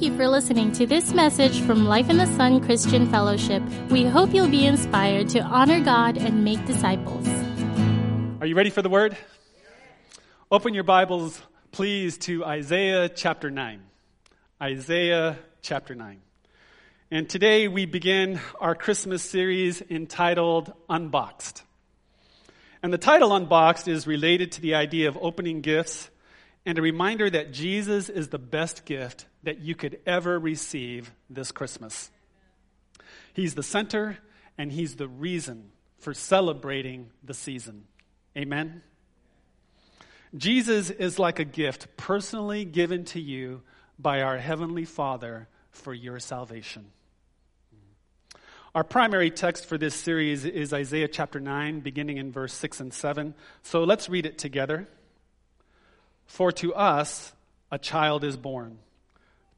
Thank you for listening to this message from Life in the Sun Christian Fellowship. We hope you'll be inspired to honor God and make disciples. Are you ready for the word? Open your Bibles, please, to Isaiah chapter 9. Isaiah chapter 9. And today we begin our Christmas series entitled Unboxed. And the title Unboxed is related to the idea of opening gifts and a reminder that Jesus is the best gift that you could ever receive this Christmas. He's the center and He's the reason for celebrating the season. Amen? Jesus is like a gift personally given to you by our Heavenly Father for your salvation. Our primary text for this series is Isaiah chapter 9, beginning in verse 6 and 7. So let's read it together. For to us a child is born,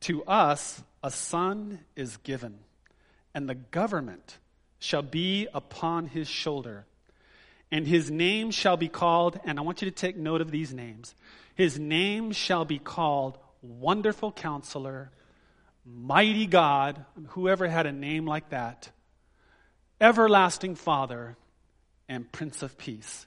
to us a son is given, and the government shall be upon his shoulder. And his name shall be called, and I want you to take note of these names. His name shall be called Wonderful Counselor, Mighty God, whoever had a name like that, Everlasting Father, and Prince of Peace.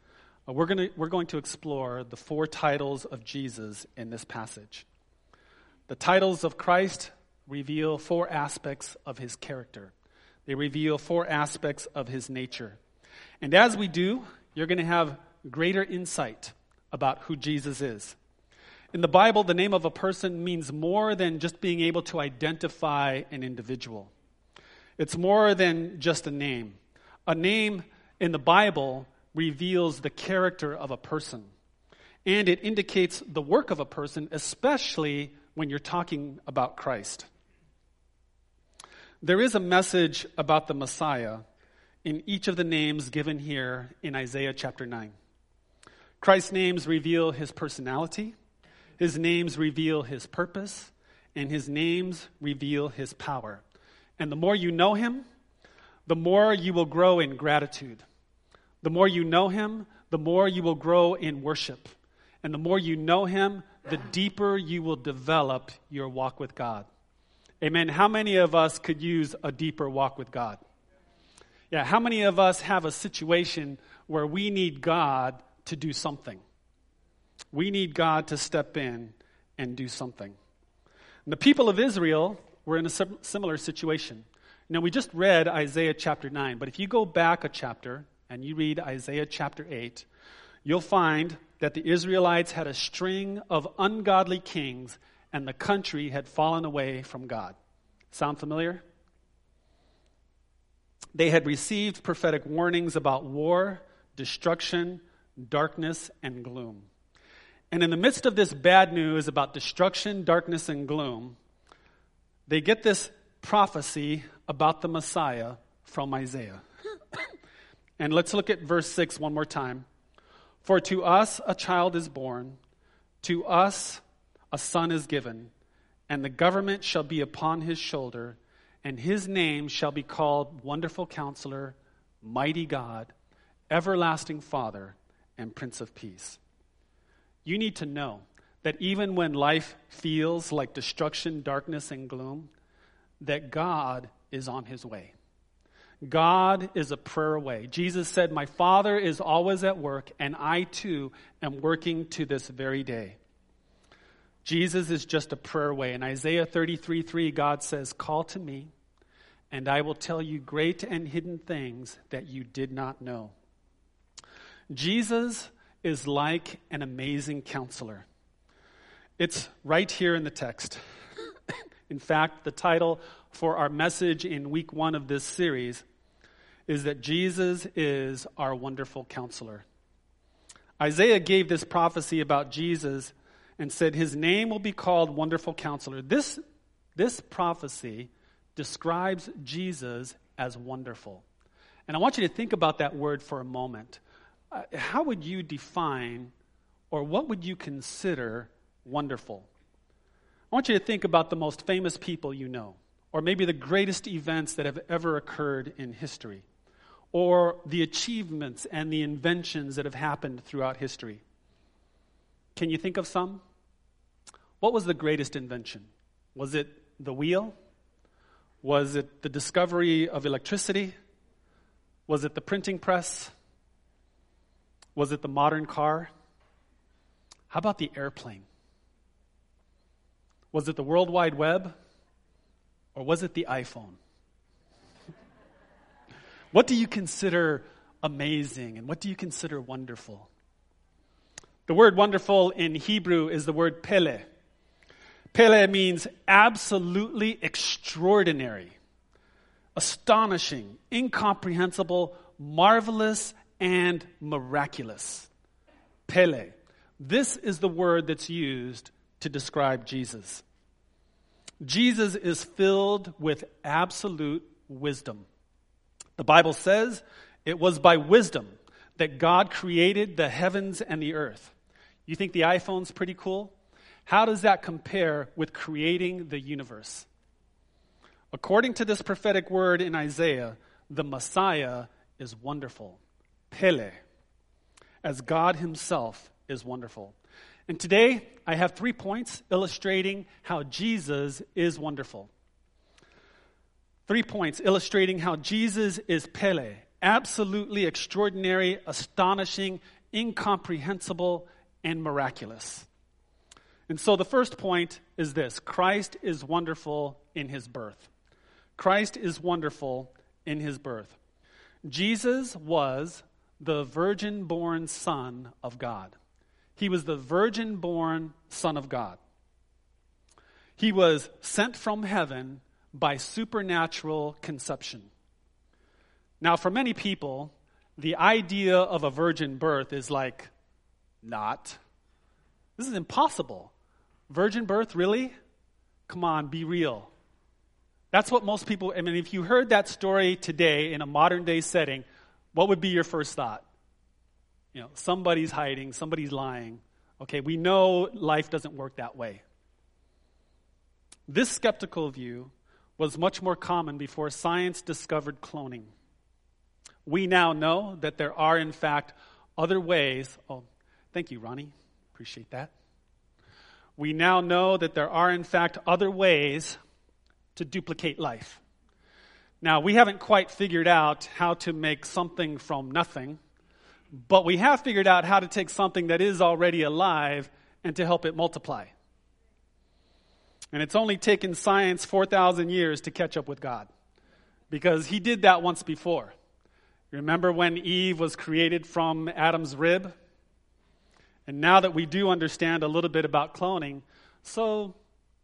Uh, we're, gonna, we're going to explore the four titles of Jesus in this passage. The titles of Christ reveal four aspects of his character, they reveal four aspects of his nature. And as we do, you're going to have greater insight about who Jesus is. In the Bible, the name of a person means more than just being able to identify an individual. It's more than just a name. A name in the Bible reveals the character of a person. And it indicates the work of a person, especially when you're talking about Christ. There is a message about the Messiah in each of the names given here in Isaiah chapter 9. Christ's names reveal his personality, his names reveal his purpose, and his names reveal his power. And the more you know him, the more you will grow in gratitude. The more you know him, the more you will grow in worship. And the more you know him, the deeper you will develop your walk with God. Amen. How many of us could use a deeper walk with God? Yeah, how many of us have a situation where we need God to do something? We need God to step in and do something. And the people of Israel were in a similar situation. Now, we just read Isaiah chapter 9, but if you go back a chapter and you read Isaiah chapter 8, you'll find that the Israelites had a string of ungodly kings and the country had fallen away from God. Sound familiar? They had received prophetic warnings about war, destruction, darkness, and gloom. And in the midst of this bad news about destruction, darkness, and gloom, they get this prophecy about the Messiah from Isaiah. And let's look at verse 6 one more time. For to us a child is born, to us a son is given, and the government shall be upon his shoulder, and his name shall be called Wonderful Counselor, Mighty God, Everlasting Father, and Prince of Peace. You need to know that even when life feels like destruction, darkness, and gloom, that God is on his way. God is a prayer away. Jesus said, My Father is always at work, and I too am working to this very day. Jesus is just a prayer away. In Isaiah 33 3, God says, Call to me, and I will tell you great and hidden things that you did not know. Jesus is like an amazing counselor. It's right here in the text. in fact, the title for our message in week one of this series is that Jesus is our wonderful counselor. Isaiah gave this prophecy about Jesus and said, His name will be called Wonderful Counselor. This This prophecy describes Jesus as wonderful. And I want you to think about that word for a moment. Uh, how would you define or what would you consider wonderful? I want you to think about the most famous people you know, or maybe the greatest events that have ever occurred in history, or the achievements and the inventions that have happened throughout history. Can you think of some? What was the greatest invention? Was it the wheel? Was it the discovery of electricity? Was it the printing press? Was it the modern car? How about the airplane? Was it the World Wide Web? Or was it the iPhone? What do you consider amazing and what do you consider wonderful? The word wonderful in Hebrew is the word pele. Pele means absolutely extraordinary, astonishing, incomprehensible, marvelous, and miraculous. Pele. This is the word that's used to describe Jesus. Jesus is filled with absolute wisdom. The Bible says it was by wisdom that God created the heavens and the earth. You think the iPhone's pretty cool? How does that compare with creating the universe? According to this prophetic word in Isaiah, the Messiah is wonderful. Pele. As God Himself is wonderful. And today, I have three points illustrating how Jesus is wonderful. Three points illustrating how Jesus is Pele, absolutely extraordinary, astonishing, incomprehensible, and miraculous. And so the first point is this Christ is wonderful in his birth. Christ is wonderful in his birth. Jesus was the virgin born Son of God. He was the virgin born Son of God. He was sent from heaven by supernatural conception. Now, for many people, the idea of a virgin birth is like, not. This is impossible. Virgin birth, really? Come on, be real. That's what most people, I mean, if you heard that story today in a modern day setting, what would be your first thought? You know, somebody's hiding, somebody's lying. Okay, we know life doesn't work that way. This skeptical view was much more common before science discovered cloning. We now know that there are, in fact, other ways. Oh, thank you, Ronnie. Appreciate that. We now know that there are, in fact, other ways to duplicate life. Now, we haven't quite figured out how to make something from nothing. But we have figured out how to take something that is already alive and to help it multiply. And it's only taken science 4,000 years to catch up with God because he did that once before. Remember when Eve was created from Adam's rib? And now that we do understand a little bit about cloning, so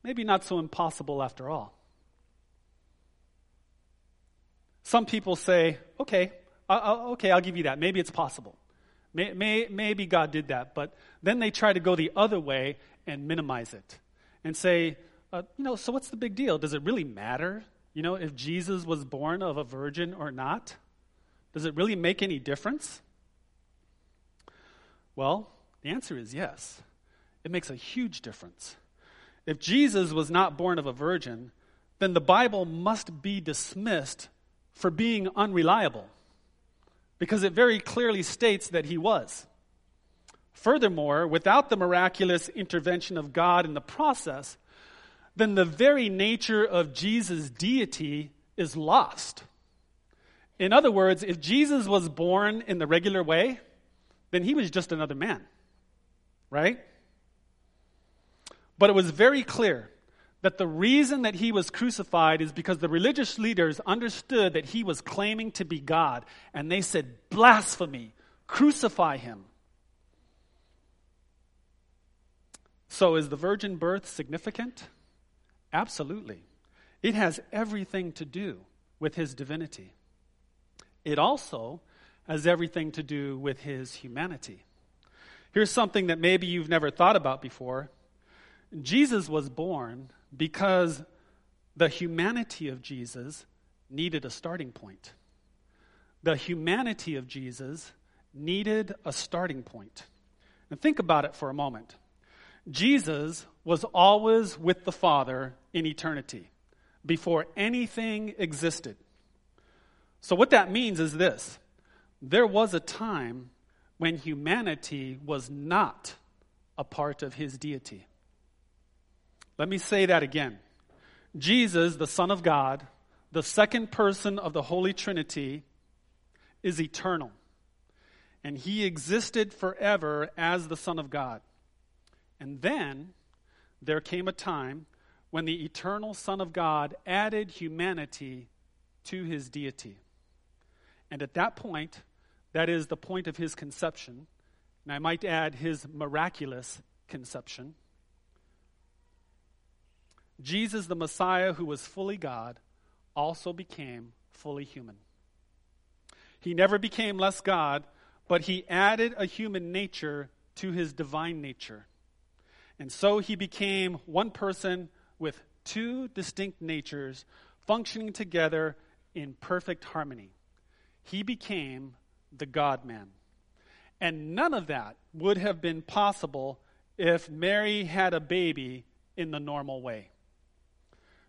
maybe not so impossible after all. Some people say, okay, I'll, okay, I'll give you that. Maybe it's possible. May, may, maybe God did that. But then they try to go the other way and minimize it and say, uh, you know, so what's the big deal? Does it really matter, you know, if Jesus was born of a virgin or not? Does it really make any difference? Well, the answer is yes. It makes a huge difference. If Jesus was not born of a virgin, then the Bible must be dismissed for being unreliable because it very clearly states that he was. Furthermore, without the miraculous intervention of God in the process, then the very nature of Jesus' deity is lost. In other words, if Jesus was born in the regular way, then he was just another man, right? But it was very clear that the reason that he was crucified is because the religious leaders understood that he was claiming to be God, and they said, Blasphemy, crucify him. So, is the virgin birth significant? Absolutely. It has everything to do with his divinity. It also has everything to do with his humanity. Here's something that maybe you've never thought about before Jesus was born because the humanity of Jesus needed a starting point. The humanity of Jesus needed a starting point. And think about it for a moment. Jesus was always with the Father in eternity before anything existed. So, what that means is this there was a time when humanity was not a part of his deity. Let me say that again. Jesus, the Son of God, the second person of the Holy Trinity, is eternal. And he existed forever as the Son of God. And then there came a time when the eternal Son of God added humanity to his deity. And at that point, that is the point of his conception, and I might add his miraculous conception. Jesus, the Messiah, who was fully God, also became fully human. He never became less God, but he added a human nature to his divine nature. And so he became one person with two distinct natures functioning together in perfect harmony. He became the God man. And none of that would have been possible if Mary had a baby in the normal way.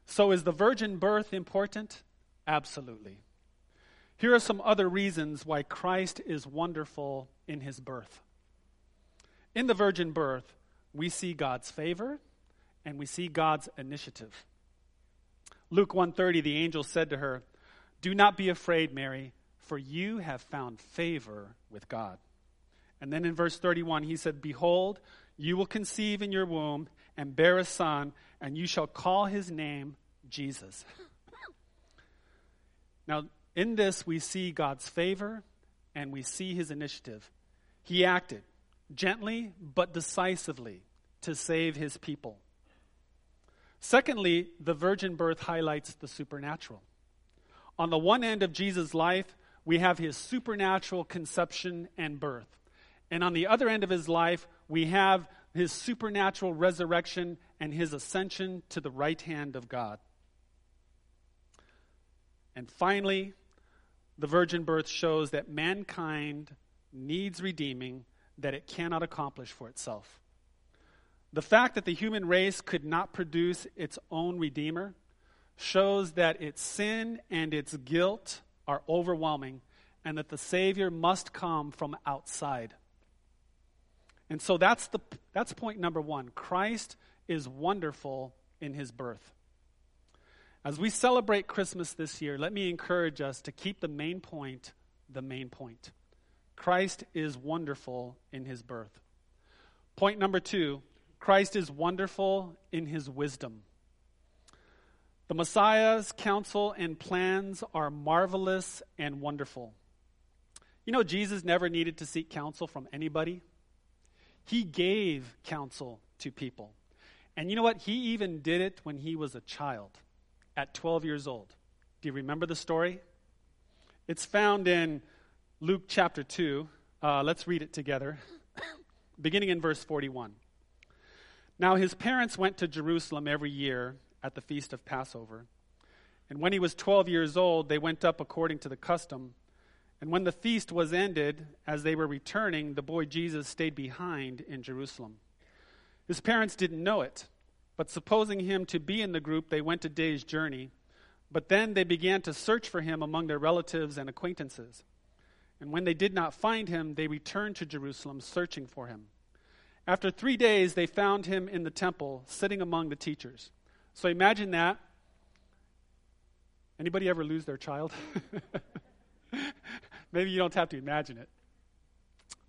So, is the virgin birth important? Absolutely. Here are some other reasons why Christ is wonderful in his birth. In the virgin birth, we see God's favor and we see God's initiative. Luke 1:30 the angel said to her, "Do not be afraid, Mary, for you have found favor with God." And then in verse 31 he said, "Behold, you will conceive in your womb and bear a son, and you shall call his name Jesus. now, in this, we see God's favor and we see his initiative. He acted gently but decisively to save his people. Secondly, the virgin birth highlights the supernatural. On the one end of Jesus' life, we have his supernatural conception and birth. And on the other end of his life, we have his supernatural resurrection and his ascension to the right hand of God. And finally, the virgin birth shows that mankind needs redeeming that it cannot accomplish for itself. The fact that the human race could not produce its own redeemer shows that its sin and its guilt are overwhelming and that the Savior must come from outside. And so that's, the, that's point number one. Christ is wonderful in his birth. As we celebrate Christmas this year, let me encourage us to keep the main point the main point. Christ is wonderful in his birth. Point number two Christ is wonderful in his wisdom. The Messiah's counsel and plans are marvelous and wonderful. You know, Jesus never needed to seek counsel from anybody. He gave counsel to people. And you know what? He even did it when he was a child, at 12 years old. Do you remember the story? It's found in Luke chapter 2. Uh, let's read it together, beginning in verse 41. Now his parents went to Jerusalem every year at the feast of Passover. And when he was 12 years old, they went up according to the custom and when the feast was ended, as they were returning, the boy Jesus stayed behind in Jerusalem. His parents didn't know it, but supposing him to be in the group, they went a day's journey. But then they began to search for him among their relatives and acquaintances. And when they did not find him, they returned to Jerusalem searching for him. After three days, they found him in the temple, sitting among the teachers. So imagine that. Anybody ever lose their child? Maybe you don't have to imagine it.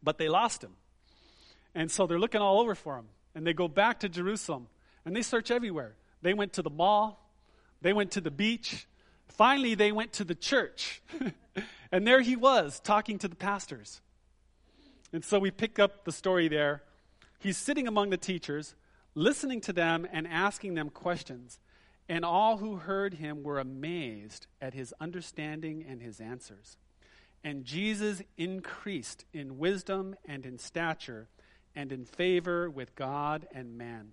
But they lost him. And so they're looking all over for him. And they go back to Jerusalem and they search everywhere. They went to the mall, they went to the beach. Finally, they went to the church. and there he was talking to the pastors. And so we pick up the story there. He's sitting among the teachers, listening to them and asking them questions. And all who heard him were amazed at his understanding and his answers. And Jesus increased in wisdom and in stature and in favor with God and man.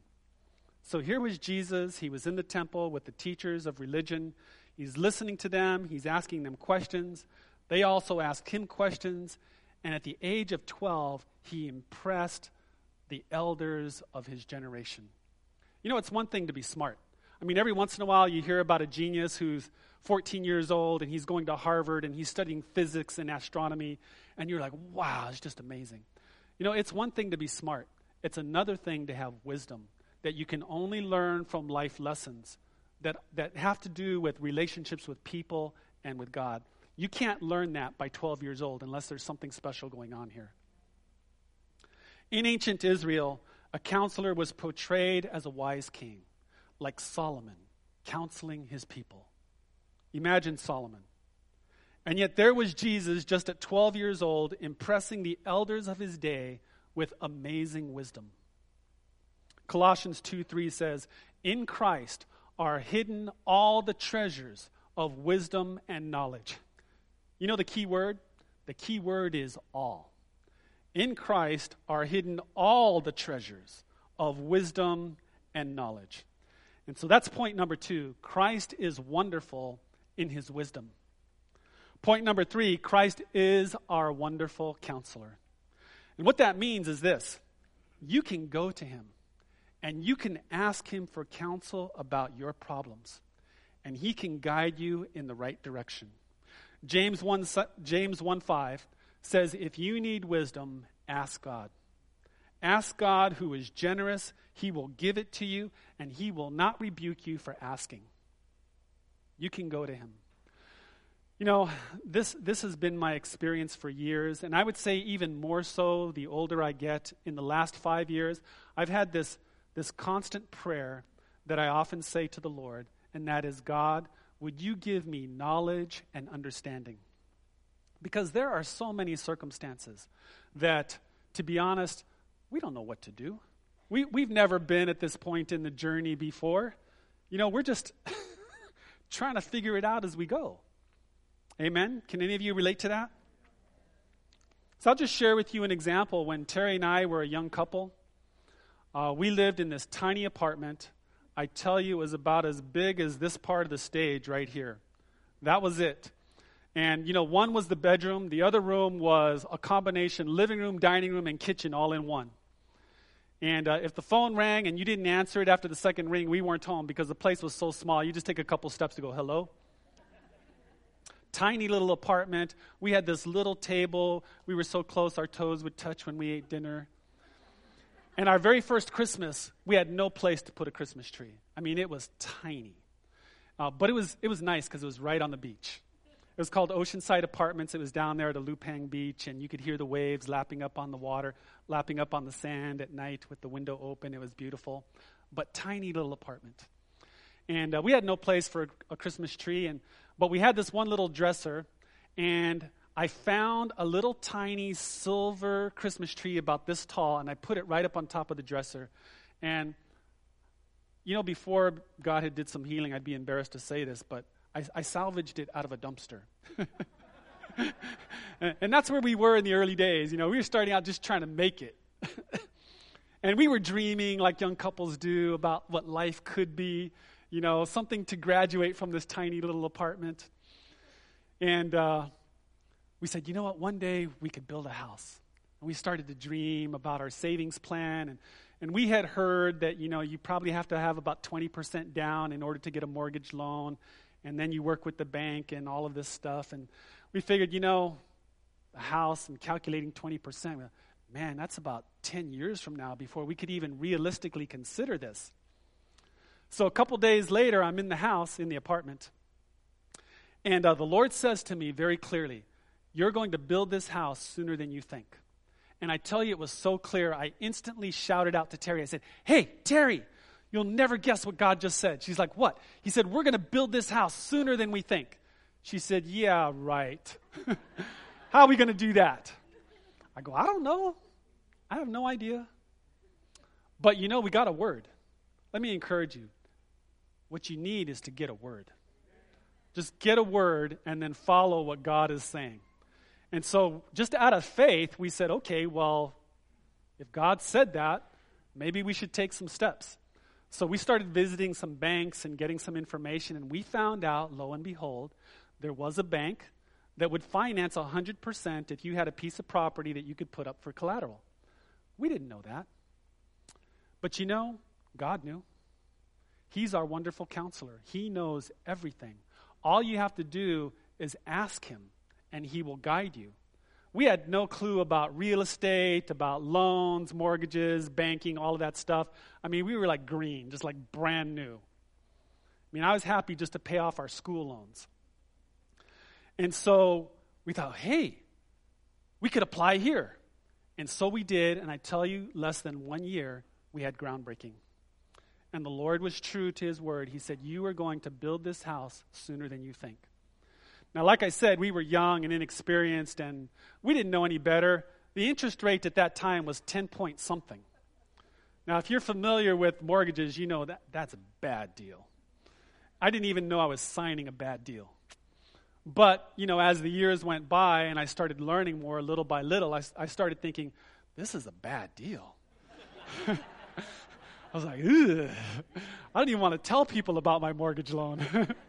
So here was Jesus. He was in the temple with the teachers of religion. He's listening to them, he's asking them questions. They also asked him questions. And at the age of 12, he impressed the elders of his generation. You know, it's one thing to be smart. I mean, every once in a while you hear about a genius who's 14 years old and he's going to Harvard and he's studying physics and astronomy, and you're like, wow, it's just amazing. You know, it's one thing to be smart, it's another thing to have wisdom that you can only learn from life lessons that, that have to do with relationships with people and with God. You can't learn that by 12 years old unless there's something special going on here. In ancient Israel, a counselor was portrayed as a wise king, like Solomon, counseling his people. Imagine Solomon. And yet there was Jesus just at 12 years old, impressing the elders of his day with amazing wisdom. Colossians 2 3 says, In Christ are hidden all the treasures of wisdom and knowledge. You know the key word? The key word is all. In Christ are hidden all the treasures of wisdom and knowledge. And so that's point number two. Christ is wonderful in his wisdom. Point number three Christ is our wonderful counselor. And what that means is this you can go to him and you can ask him for counsel about your problems, and he can guide you in the right direction. James 1, James 1 5 says, If you need wisdom, ask God. Ask God, who is generous, he will give it to you, and he will not rebuke you for asking. You can go to him. You know, this, this has been my experience for years, and I would say even more so the older I get. In the last five years, I've had this this constant prayer that I often say to the Lord, and that is God, would you give me knowledge and understanding? Because there are so many circumstances that, to be honest, we don't know what to do. We, we've never been at this point in the journey before. You know, we're just trying to figure it out as we go. Amen? Can any of you relate to that? So I'll just share with you an example. When Terry and I were a young couple, uh, we lived in this tiny apartment. I tell you, it was about as big as this part of the stage right here. That was it. And, you know, one was the bedroom, the other room was a combination living room, dining room, and kitchen all in one. And uh, if the phone rang and you didn't answer it after the second ring, we weren't home because the place was so small. You just take a couple steps to go, hello? Tiny little apartment. We had this little table. We were so close, our toes would touch when we ate dinner. And our very first Christmas, we had no place to put a Christmas tree. I mean, it was tiny. Uh, but it was, it was nice because it was right on the beach. It was called Oceanside Apartments. It was down there at Alupang Beach, and you could hear the waves lapping up on the water, lapping up on the sand at night with the window open. It was beautiful, but tiny little apartment. And uh, we had no place for a, a Christmas tree, and but we had this one little dresser, and I found a little tiny silver Christmas tree about this tall, and I put it right up on top of the dresser. And, you know, before God had did some healing, I'd be embarrassed to say this, but I, I salvaged it out of a dumpster. and that's where we were in the early days. You know, we were starting out just trying to make it. and we were dreaming, like young couples do, about what life could be, you know, something to graduate from this tiny little apartment. And, uh, we said, you know what, one day we could build a house. And we started to dream about our savings plan. And, and we had heard that, you know, you probably have to have about 20% down in order to get a mortgage loan. And then you work with the bank and all of this stuff. And we figured, you know, a house and calculating 20%, man, that's about 10 years from now before we could even realistically consider this. So a couple days later, I'm in the house, in the apartment. And uh, the Lord says to me very clearly, you're going to build this house sooner than you think. And I tell you, it was so clear. I instantly shouted out to Terry. I said, Hey, Terry, you'll never guess what God just said. She's like, What? He said, We're going to build this house sooner than we think. She said, Yeah, right. How are we going to do that? I go, I don't know. I have no idea. But you know, we got a word. Let me encourage you. What you need is to get a word. Just get a word and then follow what God is saying. And so, just out of faith, we said, okay, well, if God said that, maybe we should take some steps. So we started visiting some banks and getting some information, and we found out, lo and behold, there was a bank that would finance 100% if you had a piece of property that you could put up for collateral. We didn't know that. But you know, God knew. He's our wonderful counselor. He knows everything. All you have to do is ask Him, and He will guide you. We had no clue about real estate, about loans, mortgages, banking, all of that stuff. I mean, we were like green, just like brand new. I mean, I was happy just to pay off our school loans. And so we thought, hey, we could apply here. And so we did, and I tell you, less than one year, we had groundbreaking. And the Lord was true to his word. He said, You are going to build this house sooner than you think. Now, like I said, we were young and inexperienced, and we didn't know any better. The interest rate at that time was 10 point something. Now, if you're familiar with mortgages, you know that that's a bad deal. I didn't even know I was signing a bad deal. But, you know, as the years went by and I started learning more little by little, I, I started thinking, this is a bad deal. I was like, Ugh. I don't even want to tell people about my mortgage loan.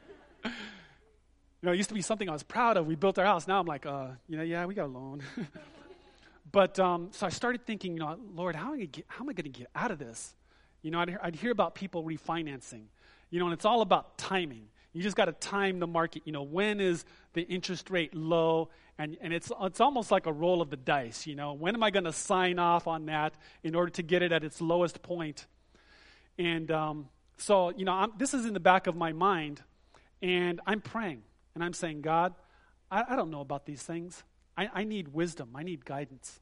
you know, it used to be something I was proud of. We built our house. Now I'm like, uh, you know, yeah, we got a loan. but um, so I started thinking, you know, Lord, how am I going to get out of this? You know, I'd, I'd hear about people refinancing, you know, and it's all about timing. You just got to time the market. You know, when is the interest rate low? And, and it's, it's almost like a roll of the dice. You know, when am I going to sign off on that in order to get it at its lowest point? And um, so, you know, I'm, this is in the back of my mind. And I'm praying. And I'm saying, God, I, I don't know about these things. I, I, need wisdom. I need guidance.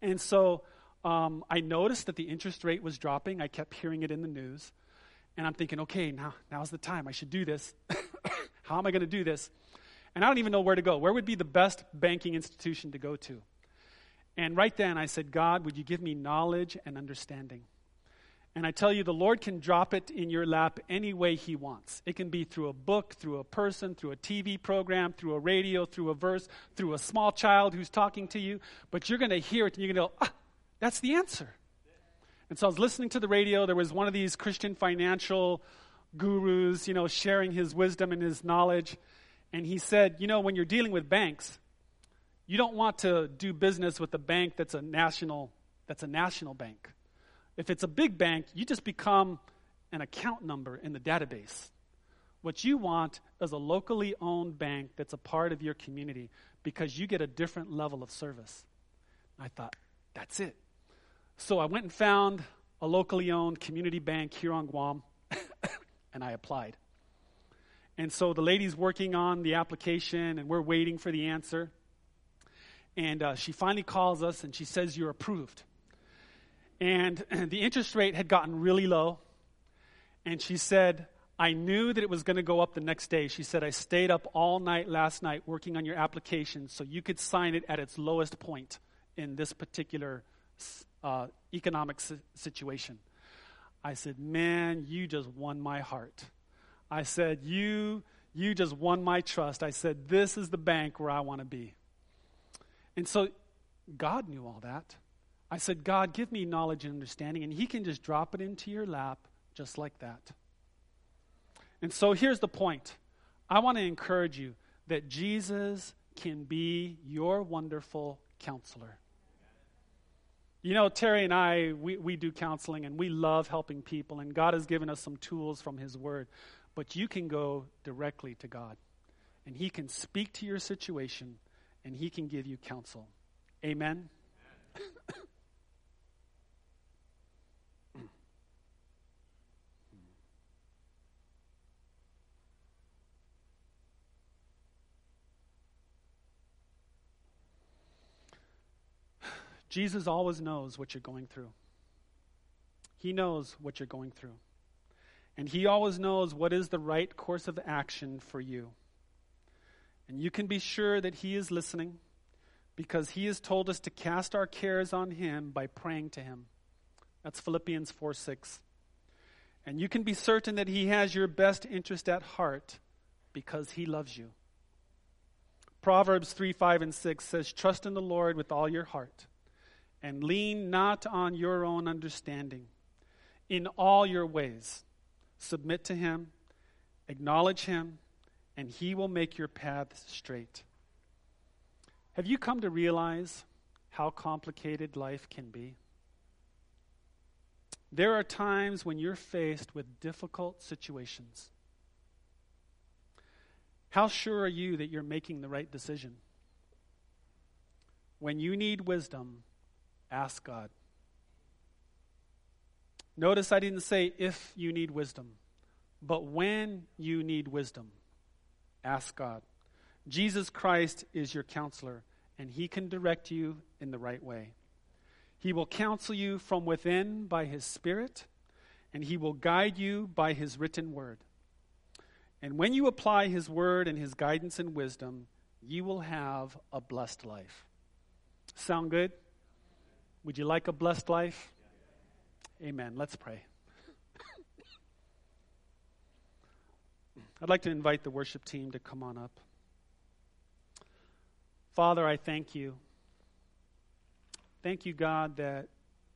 And so um, I noticed that the interest rate was dropping. I kept hearing it in the news. And I'm thinking, okay, now now's the time. I should do this. How am I going to do this? And I don't even know where to go. Where would be the best banking institution to go to? And right then I said, God, would you give me knowledge and understanding? And I tell you, the Lord can drop it in your lap any way He wants. It can be through a book, through a person, through a TV program, through a radio, through a verse, through a small child who's talking to you. But you're going to hear it and you're going to go, ah, that's the answer. And so I was listening to the radio. There was one of these Christian financial gurus, you know, sharing his wisdom and his knowledge. And he said, you know, when you're dealing with banks, you don't want to do business with a bank that's a national that's a national bank. If it's a big bank, you just become an account number in the database. What you want is a locally owned bank that's a part of your community because you get a different level of service. I thought, that's it. So I went and found a locally owned community bank here on Guam, and I applied. And so the lady's working on the application, and we're waiting for the answer. And uh, she finally calls us, and she says, You're approved. And the interest rate had gotten really low. And she said, I knew that it was going to go up the next day. She said, I stayed up all night last night working on your application so you could sign it at its lowest point in this particular uh, economic situation. I said, Man, you just won my heart. I said, You, you just won my trust. I said, This is the bank where I want to be. And so God knew all that. I said, God, give me knowledge and understanding. And He can just drop it into your lap just like that. And so here's the point I want to encourage you that Jesus can be your wonderful counselor. You know, Terry and I, we, we do counseling and we love helping people, and God has given us some tools from His Word. But you can go directly to God, and He can speak to your situation, and He can give you counsel. Amen? Jesus always knows what you're going through. He knows what you're going through. And He always knows what is the right course of action for you. And you can be sure that He is listening because He has told us to cast our cares on Him by praying to Him. That's Philippians 4 6. And you can be certain that He has your best interest at heart because He loves you. Proverbs 3 5 and 6 says, Trust in the Lord with all your heart and lean not on your own understanding. In all your ways, submit to Him, acknowledge Him, and He will make your paths straight. Have you come to realize how complicated life can be? There are times when you're faced with difficult situations. How sure are you that you're making the right decision? When you need wisdom, ask God. Notice I didn't say if you need wisdom, but when you need wisdom, ask God. Jesus Christ is your counselor, and he can direct you in the right way. He will counsel you from within by his Spirit, and he will guide you by his written word. And when you apply his word and his guidance and wisdom, you will have a blessed life. Sound good? Would you like a blessed life? Amen. Let's pray. I'd like to invite the worship team to come on up. Father, I thank you. Thank you, God, that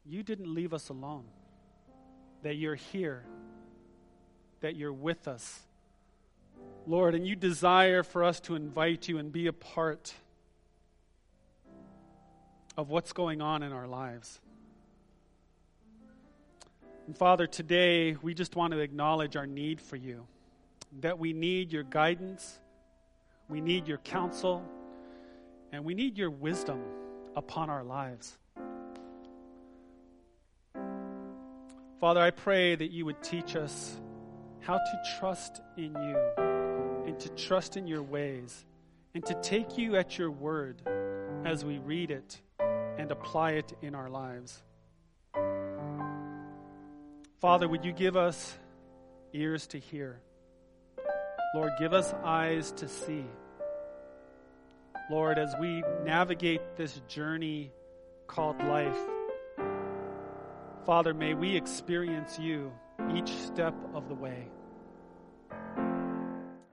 you didn't leave us alone, that you're here, that you're with us. Lord, and you desire for us to invite you and be a part of what's going on in our lives. And Father, today we just want to acknowledge our need for you, that we need your guidance, we need your counsel, and we need your wisdom upon our lives. Father, I pray that you would teach us how to trust in you and to trust in your ways and to take you at your word as we read it and apply it in our lives. Father, would you give us ears to hear? Lord, give us eyes to see. Lord, as we navigate this journey called life, Father, may we experience you each step of the way.